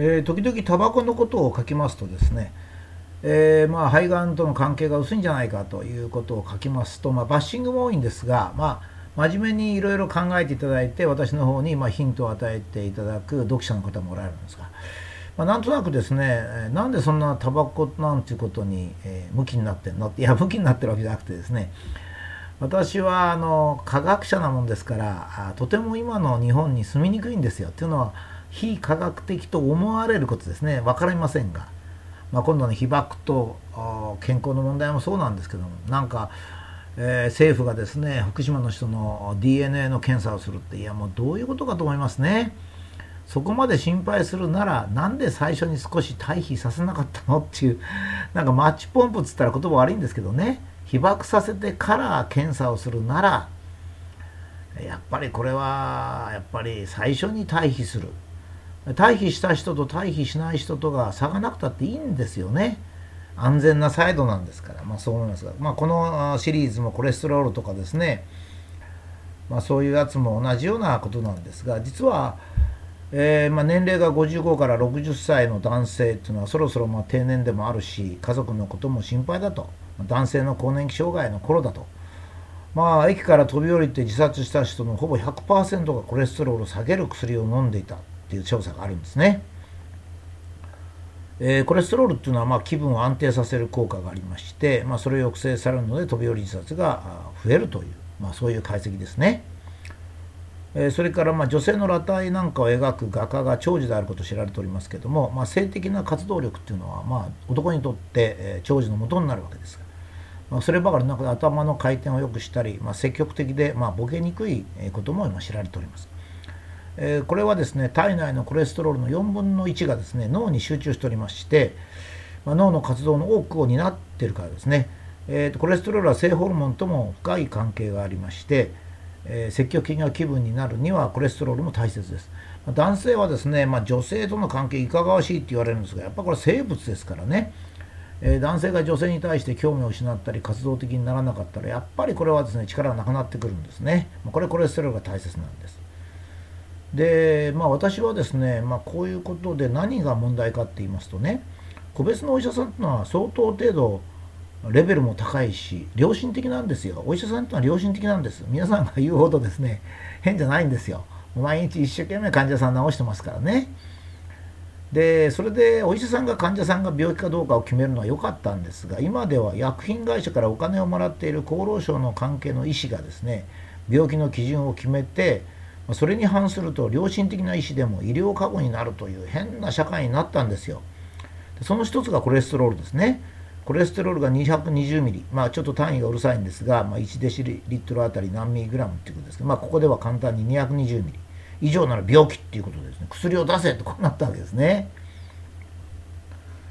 えー、時々タバコのことを書きますとですね、えー、まあ肺がんとの関係が薄いんじゃないかということを書きますと、まあ、バッシングも多いんですが、まあ、真面目にいろいろ考えていただいて私の方にまヒントを与えていただく読者の方もおられるんですが、ま、なんとなくですねなんでそんなタバコなんていうことに、えー、向きになってんの？っ ていや向きになってるわけじゃなくてですね私はあの科学者なもんですからとても今の日本に住みにくいんですよ。っていうのは非科学的と思われることですね。分かりませんが、まあ、今度の被爆と健康の問題もそうなんですけどもなんか、えー、政府がですね福島の人の DNA の検査をするっていやもうどういうことかと思いますね。そこまで心配するならなんで最初に少し退避させなかったの？っていうなんかマッチポンプっつったら言葉悪いんですけどね。被爆させてから検査をするならやっぱりこれはやっぱり最初に退避する。退避した人と退避しない人とが差がなくたっていいんですよね。安全なサイドなんですから、まあ、そう思いますが、まあ、このシリーズもコレステロールとかですね、まあ、そういうやつも同じようなことなんですが。実は、えー、ま、年齢が55から60歳の男性っていうのはそろそろま定年でもあるし家族のことも心配だと。男性の更年期障害の頃だと。まあ駅から飛び降りて自殺した人のほぼ100%がコレステロールを下げる薬を飲んでいた。っていう調査があるんですね。えー、コレステロールっていうのはまあ気分を安定させる効果がありまして、まあ、それを抑制されるので飛び降り自殺が増えるという、まあ、そういう解析ですね。えー、それからまあ女性の裸体なんかを描く画家が長寿であること知られておりますけども、まあ、性的な活動力っていうのはまあ男にとって、長寿のもとになるわけですが、まあ、そればかりなく頭の回転を良くしたり、まあ、積極的でまあボケにくいことも今知られております。えこれはですね体内のコレステロールの4分の1がですね脳に集中しておりまして、まあ、脳の活動の多くを担っているからですね、えーと、コレステロールは性ホルモンとも深い関係がありまして、えー、積極的な気分になるにはコレステロールも大切です。まあ、男性はですね、まあ、女性との関係いかがわしいって言われるんですがやっぱこれ生物ですからね、え、男性が女性に対して興味を失ったり活動的にならなかったらやっぱりこれはですね力がなくなってくるんですね。これコレステロールが大切なんです。でまあ私はですね、まあ、こういうことで何が問題かって言いますとね個別のお医者さんっていうのは相当程度レベルも高いし良心的なんですよ。お医者さんっていうのは良心的なんです。皆さんが言うほどですね変じゃないんですよ。毎日一生懸命患者さん治してますからね。でそれでお医者さんが患者さんが病気かどうかを決めるのは良かったんですが今では薬品会社からお金をもらっている厚労省の関係の医師がですね病気の基準を決めてそれに反すると良心的な医師でも医療過誤になるという変な社会になったんですよ。その一つがコレステロールですね。コレステロールが220ミリ、まあ、ちょっと単位がうるさいんですが、まあ、1デシリットルあたり何ミリグラムっていうことですけど、まあ、ここでは簡単に220ミリ以上なら病気っていうことですね薬を出せとこうなったわけですね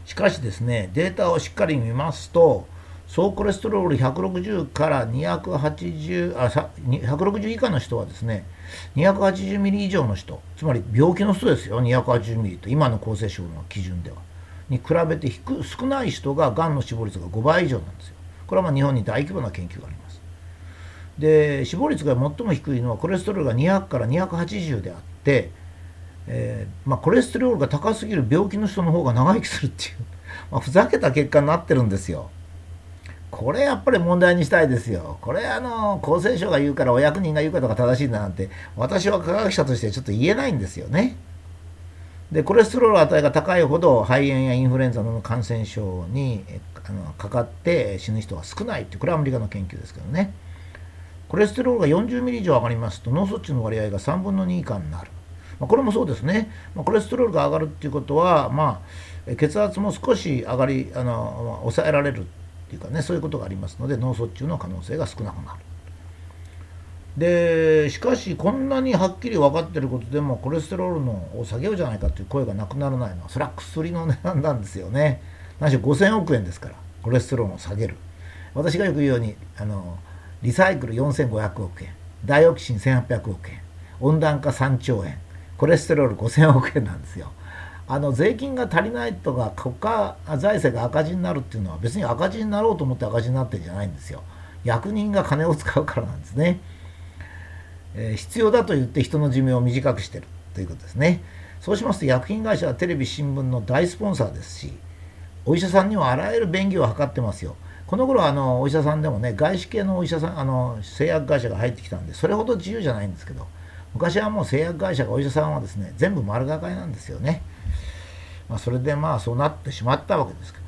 しかしですねデータをしっかり見ますと総コレステロール160から280あ160以下の人はですね280ミリ以上の人つまり病気の人ですよ。280ミリと。今の厚生省の基準では。に比べて低少ない人ががんの死亡率が5倍以上なんですよ。これはまあ日本に大規模な研究があります。で死亡率が最も低いのはコレステロールが200から280であって、えー、まあ、コレステロールが高すぎる病気の人の方が長生きするっていう、まあ、ふざけた結果になってるんですよ。これやっぱり問題にしたいですよ。これあの、厚生省が言うからお役人が言うことが正しいんだなんて、私は科学者としてちょっと言えないんですよね。で、コレステロール値が高いほど肺炎やインフルエンザの感染症にあのかかって死ぬ人は少ないって、これはアメリカの研究ですけどね。コレステロールが40ミリ以上上がりますと脳卒中の割合が3分の2以下になる。まあ、これもそうですね。まあ、コレステロールが上がるっていうことは、まあ、血圧も少し上がり、あの、抑えられるっていうかねそういうことがありますので脳卒中の可能性が少なくなる。でしかしこんなにはっきり分かってることでもコレステロールのを下げようじゃないかという声がなくならないのはそれは薬の値段なんですよね。何しろ5000億円ですからコレステロールを下げる。私がよく言うようにあのリサイクル4500億円ダイオキシン1800億円温暖化3兆円コレステロール5000億円なんですよ。あの税金が足りないとか国家財政が赤字になるっていうのは別に赤字になろうと思って赤字になってるんじゃないんですよ。役人が金を使うからなんですね。えー、必要だと言って人の寿命を短くしてるということですね。そうしますと薬品会社はテレビ新聞の大スポンサーですしお医者さんにはあらゆる便宜を図ってますよこの頃あのお医者さんでもね外資系のお医者さんあの製薬会社が入ってきたんでそれほど自由じゃないんですけど昔はもう製薬会社がお医者さんはですね全部丸がかりなんですよね、まあ、それでまあそうなってしまったわけですけど。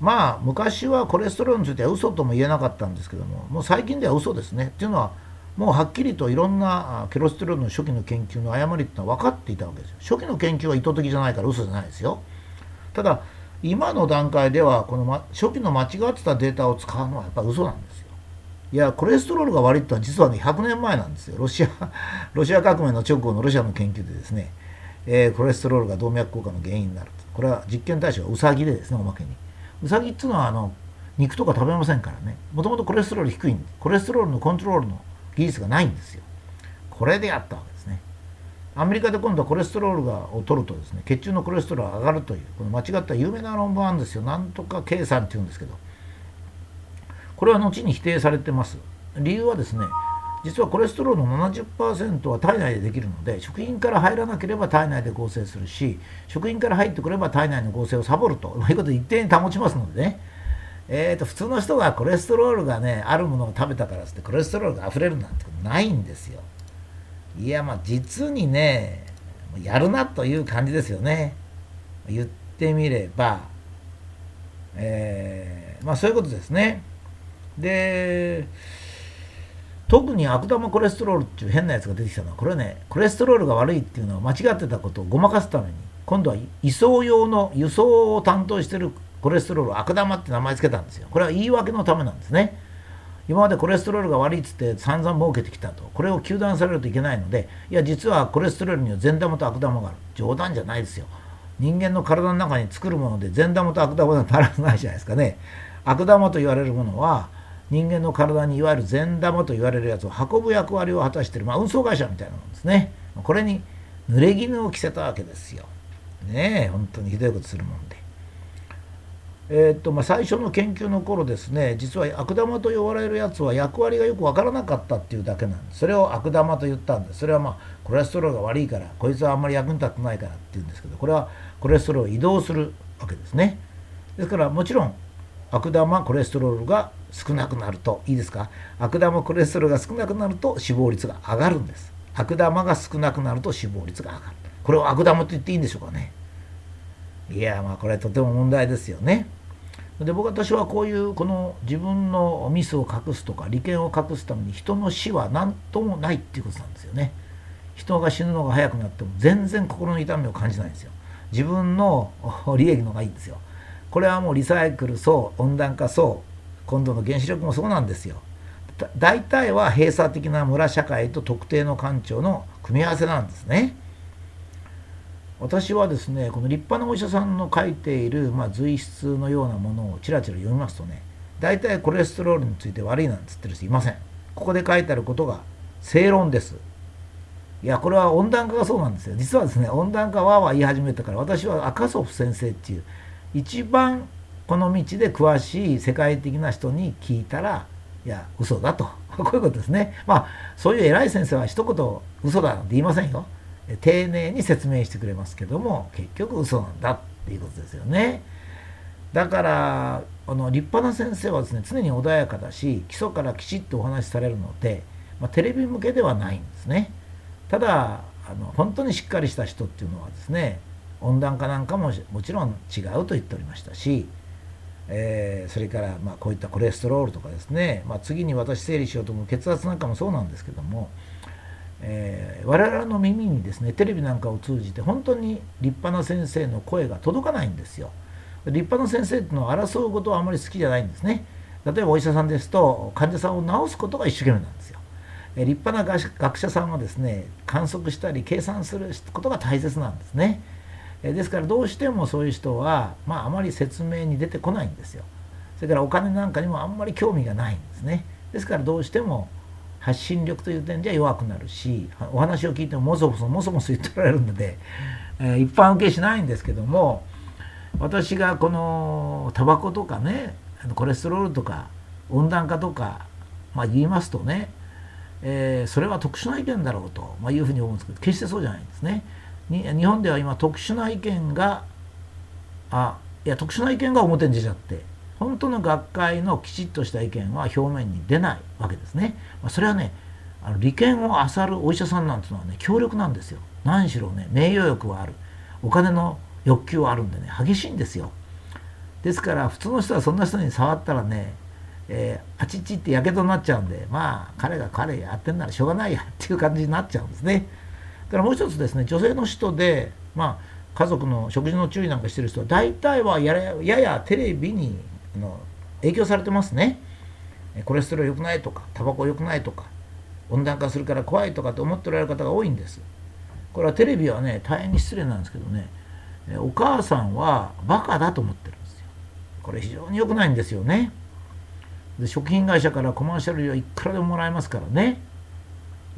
まあ昔はコレステロールについては嘘とも言えなかったんですけどももう最近では嘘ですね。っていうのはもうはっきりといろんなケロステロールの初期の研究の誤りってのは分かっていたわけですよ。初期の研究は意図的じゃないから嘘じゃないですよ。ただ今の段階ではこの、ま、初期の間違ってたデータを使うのはやっぱ嘘なんですよ。いやコレステロールが悪いってのは実はね100年前なんですよ。ロシアロシア革命の直後のロシアの研究でですね、えー、コレステロールが動脈硬化の原因になる。これは実験対象はウサギでですねおまけに。ウサギっていうのはあの肉とか食べませんからね。もともとコレステロール低いんでコレステロールのコントロールの技術がないんですよ。これでやったわけですね。アメリカで今度はコレステロールがを取るとですね血中のコレステロールが上がるというこの間違った有名な論文あるんですよ。なんとか計算っていうんですけど。これは後に否定されてます。理由はですね実はコレステロールの70%は体内でできるので食品から入らなければ体内で合成するし食品から入ってくれば体内の合成をサボるということを一定に保ちますのでね。えーと、普通の人がコレステロールがねあるものを食べたからってコレステロールが溢れるなんてことないんですよ。いやまあ実にねやるなという感じですよね。言ってみれば。えー、まあそういうことですね。で特に悪玉コレステロールっていう変なやつが出てきたのはこれはねコレステロールが悪いっていうのは間違ってたことをごまかすために今度は移送用の輸送を担当してるコレステロール悪玉って名前つけたんですよ。これは言い訳のためなんですね。今までコレステロールが悪いっつって散々儲けてきたと。これを糾弾されるといけないのでいや実はコレステロールには善玉と悪玉がある。冗談じゃないですよ。人間の体の中に作るもので善玉と悪玉がならないじゃないですかね。悪玉と言われるものは人間の体にいわゆる善玉と言われるやつを運ぶ役割を果たしている、まあ、運送会社みたいなもんですね。これに濡れ衣を着せたわけですよ。ねえ本当にひどいことするもんで。えー、っとまあ、最初の研究の頃ですね実は悪玉と呼ばれるやつは役割がよく分からなかったっていうだけなんです。それを悪玉と言ったんです。それはまあコレステロールが悪いからこいつはあんまり役に立ってないからっていうんですけどこれはコレステロールを移動するわけですね。ですからもちろん悪玉コレステロールが少なくなるといいですか？悪玉コレステロールが少なくなると死亡率が上がるんです。悪玉が少なくなると死亡率が上がる。これを悪玉と言っていいんでしょうかね？いやまあこれとても問題ですよね。で僕私はこういうこの自分のミスを隠すとか利権を隠すために人の死は何ともないっていうことなんですよね。人が死ぬのが早くなっても全然心の痛みを感じないんですよ。自分の利益のがいいんですよ。これはもうリサイクルそう温暖化そう今度の原子力もそうなんですよ。大体は閉鎖的な村社会と特定の官庁の組み合わせなんですね。私はですねこの立派なお医者さんの書いている、まあ、随筆のようなものをちらちら読みますとね大体コレステロールについて悪いなんつってる人いません。ここで書いてあることが正論です。いやこれは温暖化がそうなんですよ。実はですね温暖化はは言い始めたから私は赤ソフ先生っていう一番この道で詳しい世界的な人に聞いたらいや嘘だと こういうことですねまあそういう偉い先生は一言嘘だなんて言いませんよ丁寧に説明してくれますけども結局嘘なんだっていうことですよね。だからあの立派な先生はですね常に穏やかだし基礎からきちっとお話しされるので、まあ、テレビ向けではないんですね。ただあの本当にしっかりした人っていうのはですね温暖化なんかももちろん違うと言っておりましたし、えー、それからまあこういったコレステロールとかですね、まあ、次に私整理しようと思う血圧なんかもそうなんですけどもえー、我々の耳にですねテレビなんかを通じて本当に立派な先生の声が届かないんですよ。立派な先生っていうのは争うことはあまり好きじゃないんですね。例えばお医者さんですと患者さんを治すことが一生懸命なんですよ。立派な学者さんはですね観測したり計算することが大切なんですね。えですからどうしてもそういう人は、まあ、あまり説明に出てこないんですよそれからお金なんかにもあんまり興味がないんですねですからどうしても発信力という点では弱くなるしお話を聞いてももそもそもそもそ言っておられるので、えー、一般受けしないんですけども私がこのタバコとかねコレステロールとか温暖化とか、まあ、言いますとね、えー、それは特殊な意見だろうと、まあ、いうふうに思うんですけど決してそうじゃないんですね。に日本では今特殊な意見があいや特殊な意見が表に出ちゃって本当の学会のきちっとした意見は表面に出ないわけですね。まあ、それはねあの利権を漁るお医者さんなんていうのはね強力なんですよ。何しろね名誉欲はあるお金の欲求はあるんでね激しいんですよ。ですから普通の人はそんな人に触ったらね、えー、あちちってやけどになっちゃうんでまあ彼が彼やってんならしょうがないやっていう感じになっちゃうんですね。からもう一つですね女性の人でまあ家族の食事の注意なんかしてる人は大体はやややテレビにあの影響されてますね。コレステロール良くないとかタバコ良くないとか温暖化するから怖いとかって思っておられる方が多いんです。これはテレビはね大変に失礼なんですけどねお母さんはバカだと思ってるんですよ。これ非常に良くないんですよね。で食品会社からコマーシャル料いくらでももらえますからね。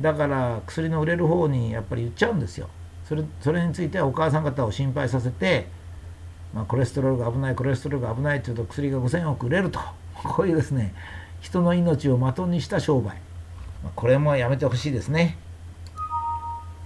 だから薬の売れる方にやっぱり言っちゃうんですよ。それそれについてはお母さん方を心配させて、まあ、コレステロールが危ないコレステロールが危ないというと薬が5,000億売れると こういうですね人の命を的にした商売、まあ、これもやめてほしいですね。